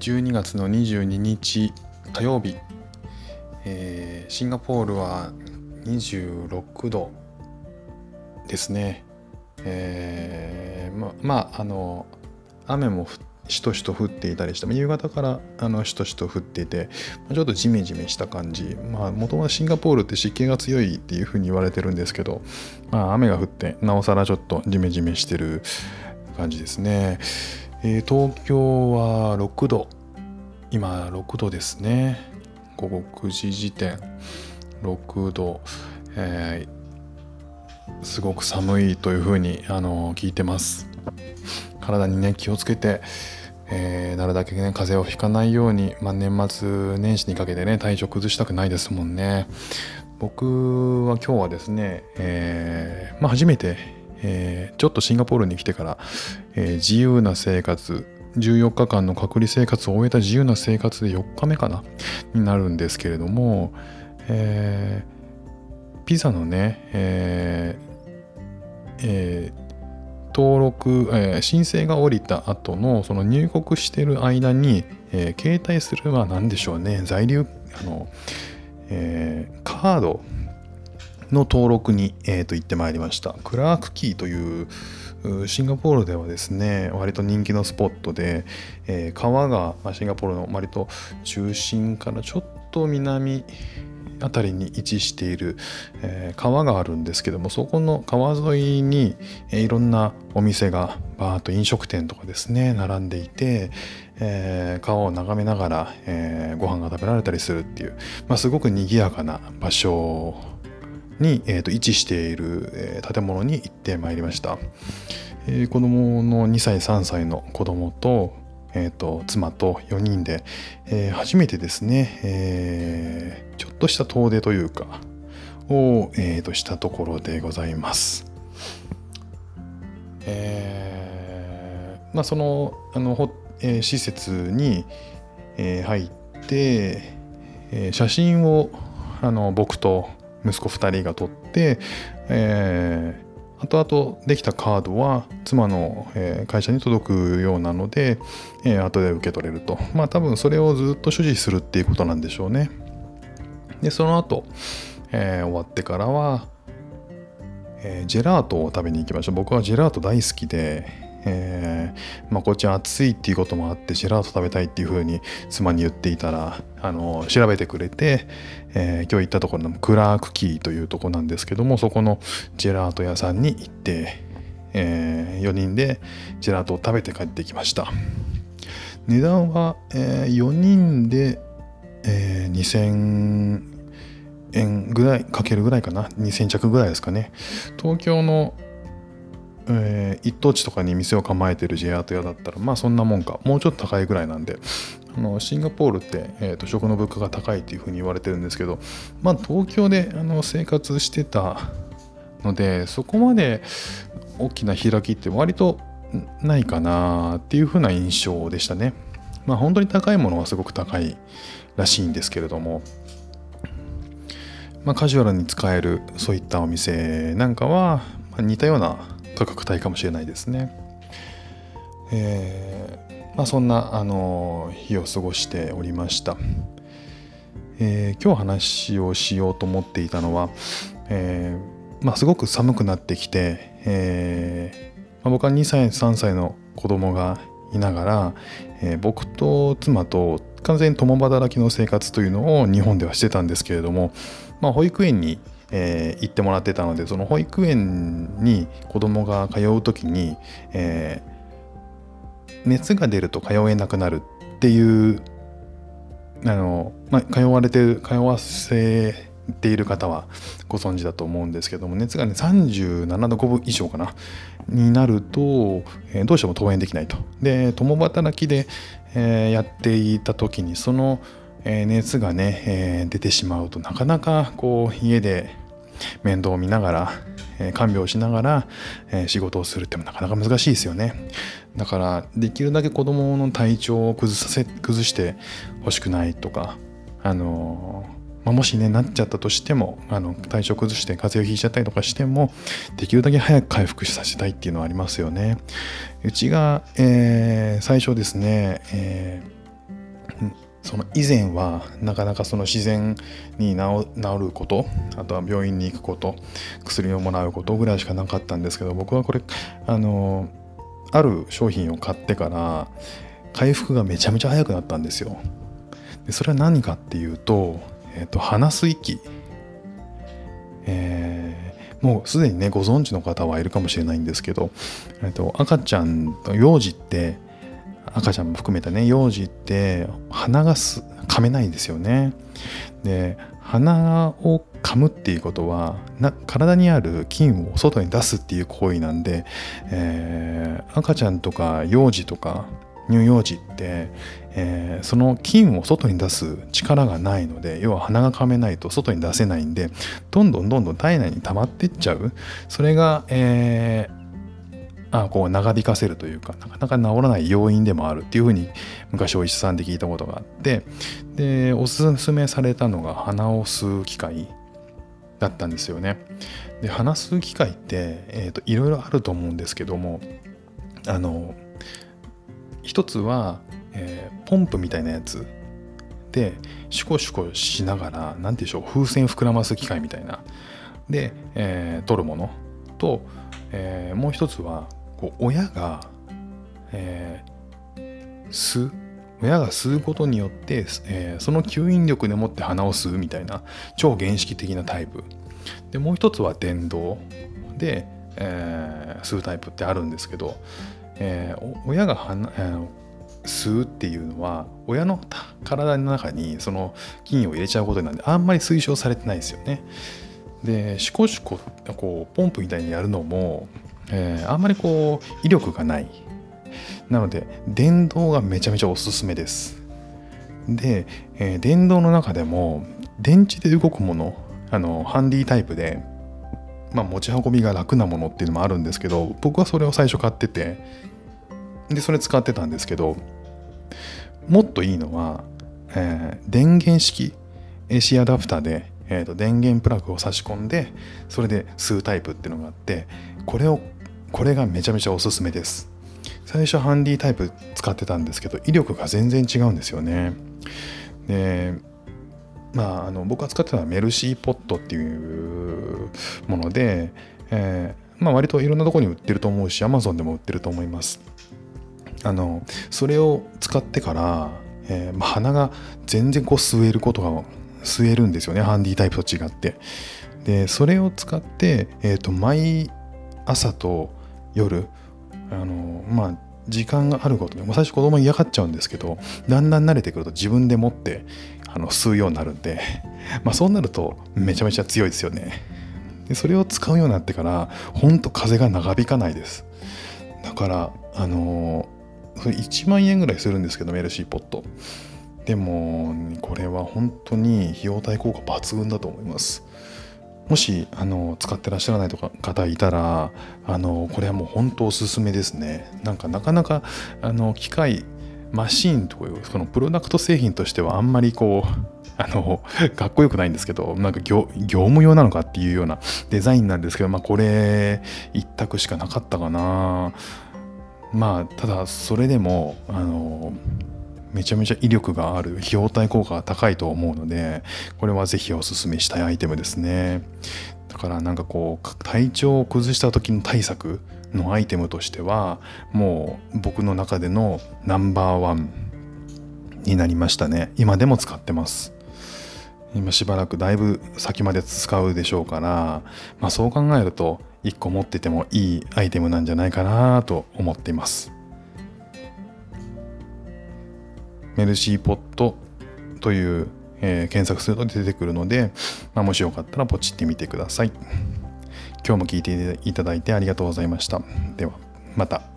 12月の22日火曜日、えー、シンガポールは26度ですね。えー、ままああの雨もしとしと降っていたりして夕方からあのしとしと降っていてちょっとジメジメした感じ。まあもともとシンガポールって湿気が強いっていうふうに言われてるんですけど、まあ、雨が降ってなおさらちょっとジメジメしてる感じですね、えー、東京は6度。今6度ですね。午後9時時点。6度、えー、すごく寒いというふうにあの聞いてます。体にね気をつけてえー、なるだけね風邪をひかないように、まあ、年末年始にかけてね体調崩したくないですもんね。僕は今日はですね、えー、まあ、初めて、えー、ちょっとシンガポールに来てから、え自由な生活14日間の隔離生活を終えた自由な生活で4日目かなになるんですけれども、えピザのね、ええー登録、えー、申請が下りた後のその入国してる間に、えー、携帯するは何でしょうね在留あの、えー、カードの登録に、えー、と行ってまいりました。クラークキーというシンガポールではですね割と人気のスポットで、えー、川が、ま、シンガポールの割と中心からちょっと南辺りに位置している、えー、川があるんですけどもそこの川沿いに、えー、いろんなお店がバーッと飲食店とかですね並んでいて、えー、川を眺めながら、えー、ご飯が食べられたりするっていう、まあ、すごく賑やかな場所に、えーと、位置している、えー、建物に行ってまいりました、えー、子供の2歳3歳の子供とえーと、妻と4人で、えー、初めてですね、えー、ちょっとした遠出というかを、えー、としたところでございます。えー、まあそのあのほ、えー、施設に、えー、入って、えー、写真をあの僕と息子2人が撮って、えー、後々できたカードは妻の、え会社に届くようなので、え後で受け取れると。まあ多分それをずっと所持するっていうことなんでしょうね。で、その後、えー、終わってからは、えー、ジェラートを食べに行きました。僕はジェラート大好きで、えー、まあ、こっち暑いっていうこともあってジェラート食べたいっていうふうに妻に言っていたらあの調べてくれて、えー、今日行ったところのクラークキーというとこなんですけどもそこのジェラート屋さんに行って、えー、4人でジェラートを食べて帰ってきました。値段は、え4人で、え2000円ぐらいかけるぐらいかな？2000着ぐらいですかね。東京のえー、一等地とかに店を構えてる J アート屋だったらまあそんなもんか。もうちょっと高いぐらいなんで あのシンガポールって、えーと、食の物価が高いっていうふうに言われてるんですけどまあ東京であの生活してたのでそこまで大きな開きって割とないかなっていうふうな印象でしたね。まあ本当に高いものはすごく高いらしいんですけれども。まあ、カジュアルに使えるそういったお店なんかは、ま、似たような価格帯かもしれないですね。えー、まあ、そんなあの日を過ごしておりました。えー、今日話をしようと思っていたのは、えー、まあ、すごく寒くなってきて、えまあ、僕は2歳3歳の子供がいながら、え僕と妻と完全に共働きの生活というのを日本ではしてたんですけれども、まあ、保育園にえー、行ってもらってたのでその保育園に子供が通う時に、えー、熱が出ると通えなくなるっていうあの、まあ、通われてる通わせている方はご存知だと思うんですけども熱がね37度5分以上かなになると、えー、どうしても登園できないと。で共働きで、えー、やっていた時にその熱がね、えー、出てしまうとなかなかこう家で面倒を見ながら、え、看病しながら、え、仕事をするってもなかなか難しいですよね。だからできるだけ子供の体調を崩させ崩してほしくないとかあのまあ、もしねなっちゃったとしてもあの体調崩して風邪をひいちゃったりとかしてもできるだけ早く回復させたいっていうのはありますよね。うちが、えー、最初ですね、えーその以前はなかなかその自然に治ることあとは病院に行くこと薬をもらうことぐらいしかなかったんですけど僕はこれあのある商品を買ってから回復がめちゃめちゃ早くなったんですよ。でそれは何かっていうと,、えーと、鼻す息、えー、もうすでにねご存知の方はいるかもしれないんですけど、えーと赤ちゃんと幼児って赤ちゃんも含めたね幼児って鼻がす噛めないんですよね。で鼻を噛むっていうことはな体にある菌を外に出すっていう行為なんで、えー、赤ちゃんとか幼児とか乳幼児って、えー、その菌を外に出す力がないので要は鼻が噛めないと外に出せないんでどんどんどんどん体内に溜まっていっちゃうそれが、えー、あこう長引かせるというかなかなか治らない要因でもあるっていうふうに昔お医者さんで聞いたことがあってでおすすめされたのが鼻を吸う機械だったんですよね。で鼻吸う機械って、えーと、いろいろあると思うんですけどもあの一つは、えー、ポンプみたいなやつでシュコシュコしながら何て言うでしょう風船膨らます機械みたいなで、えー、取るものと、えー、もう一つはこう親が、えー、吸う親が吸うことによって、えー、その吸引力でもって鼻を吸うみたいな超原始的なタイプでもう一つは電動で、えー、吸うタイプってあるんですけど、えー、親が鼻、えー、吸うっていうのは親の体の中にその菌を入れちゃうことなんであんまり推奨されてないですよね。でシコシコこうポンプみたいにやるのもえー、あんまりこう威力がない。なので電動がめちゃめちゃおすすめです。で、えー、電動の中でも電池で動くものあのハンディタイプで、まあ、持ち運びが楽なものっていうのもあるんですけど僕はそれを最初買っててでそれ使ってたんですけどもっといいのは、えー、電源式 AC アダプターで、えーと電源プラグを差し込んでそれで吸うタイプっていうのがあってこれをこれがめちゃめちゃおすすめです。最初ハンディタイプ使ってたんですけど威力が全然違うんですよね。でまああの僕が使ってたのはメルシーポットっていうもので、えー、まあ割といろんなところに売ってると思うし Amazon でも売ってると思います。あのそれを使ってから、えーまあ、鼻が全然こう吸えることが吸えるんですよねハンディタイプと違って。でそれを使って、えーと毎朝と夜あのまあ時間があることでも最初子供嫌がっちゃうんですけどだんだん慣れてくると自分で持ってあの吸うようになるんで、まあ、そうなるとめちゃめちゃ強いですよね。でそれを使うようになってからほんと風が長引かないです。だからあの1万円ぐらいするんですけどメルシーポット。でもこれは本当に費用対効果抜群だと思います。もしあの使ってらっしゃらないとか方いたらあのこれはもう本当おすすめですね。なんかなかなかあの機械マシーンというそのプロダクト製品としてはあんまりこうあのかっこよくないんですけどなんか業務用なのかっていうようなデザインなんですけどまあこれ一択しかなかったかな。まあただそれでもあのめちゃめちゃ威力がある費用対効果が高いと思うのでこれはぜひおすすめしたいアイテムですね。だからなんかこう体調を崩した時の対策のアイテムとしてはもう僕の中でのナンバーワンになりましたね。今でも使ってます。今しばらくだいぶ先まで使うでしょうから、まあ、そう考えると1個持っててもいいアイテムなんじゃないかなと思っています。メルシーポットという、えー、検索すると出てくるので、まあ、もしよかったらポチってみてください。今日も聞いていただいてありがとうございました。では、また。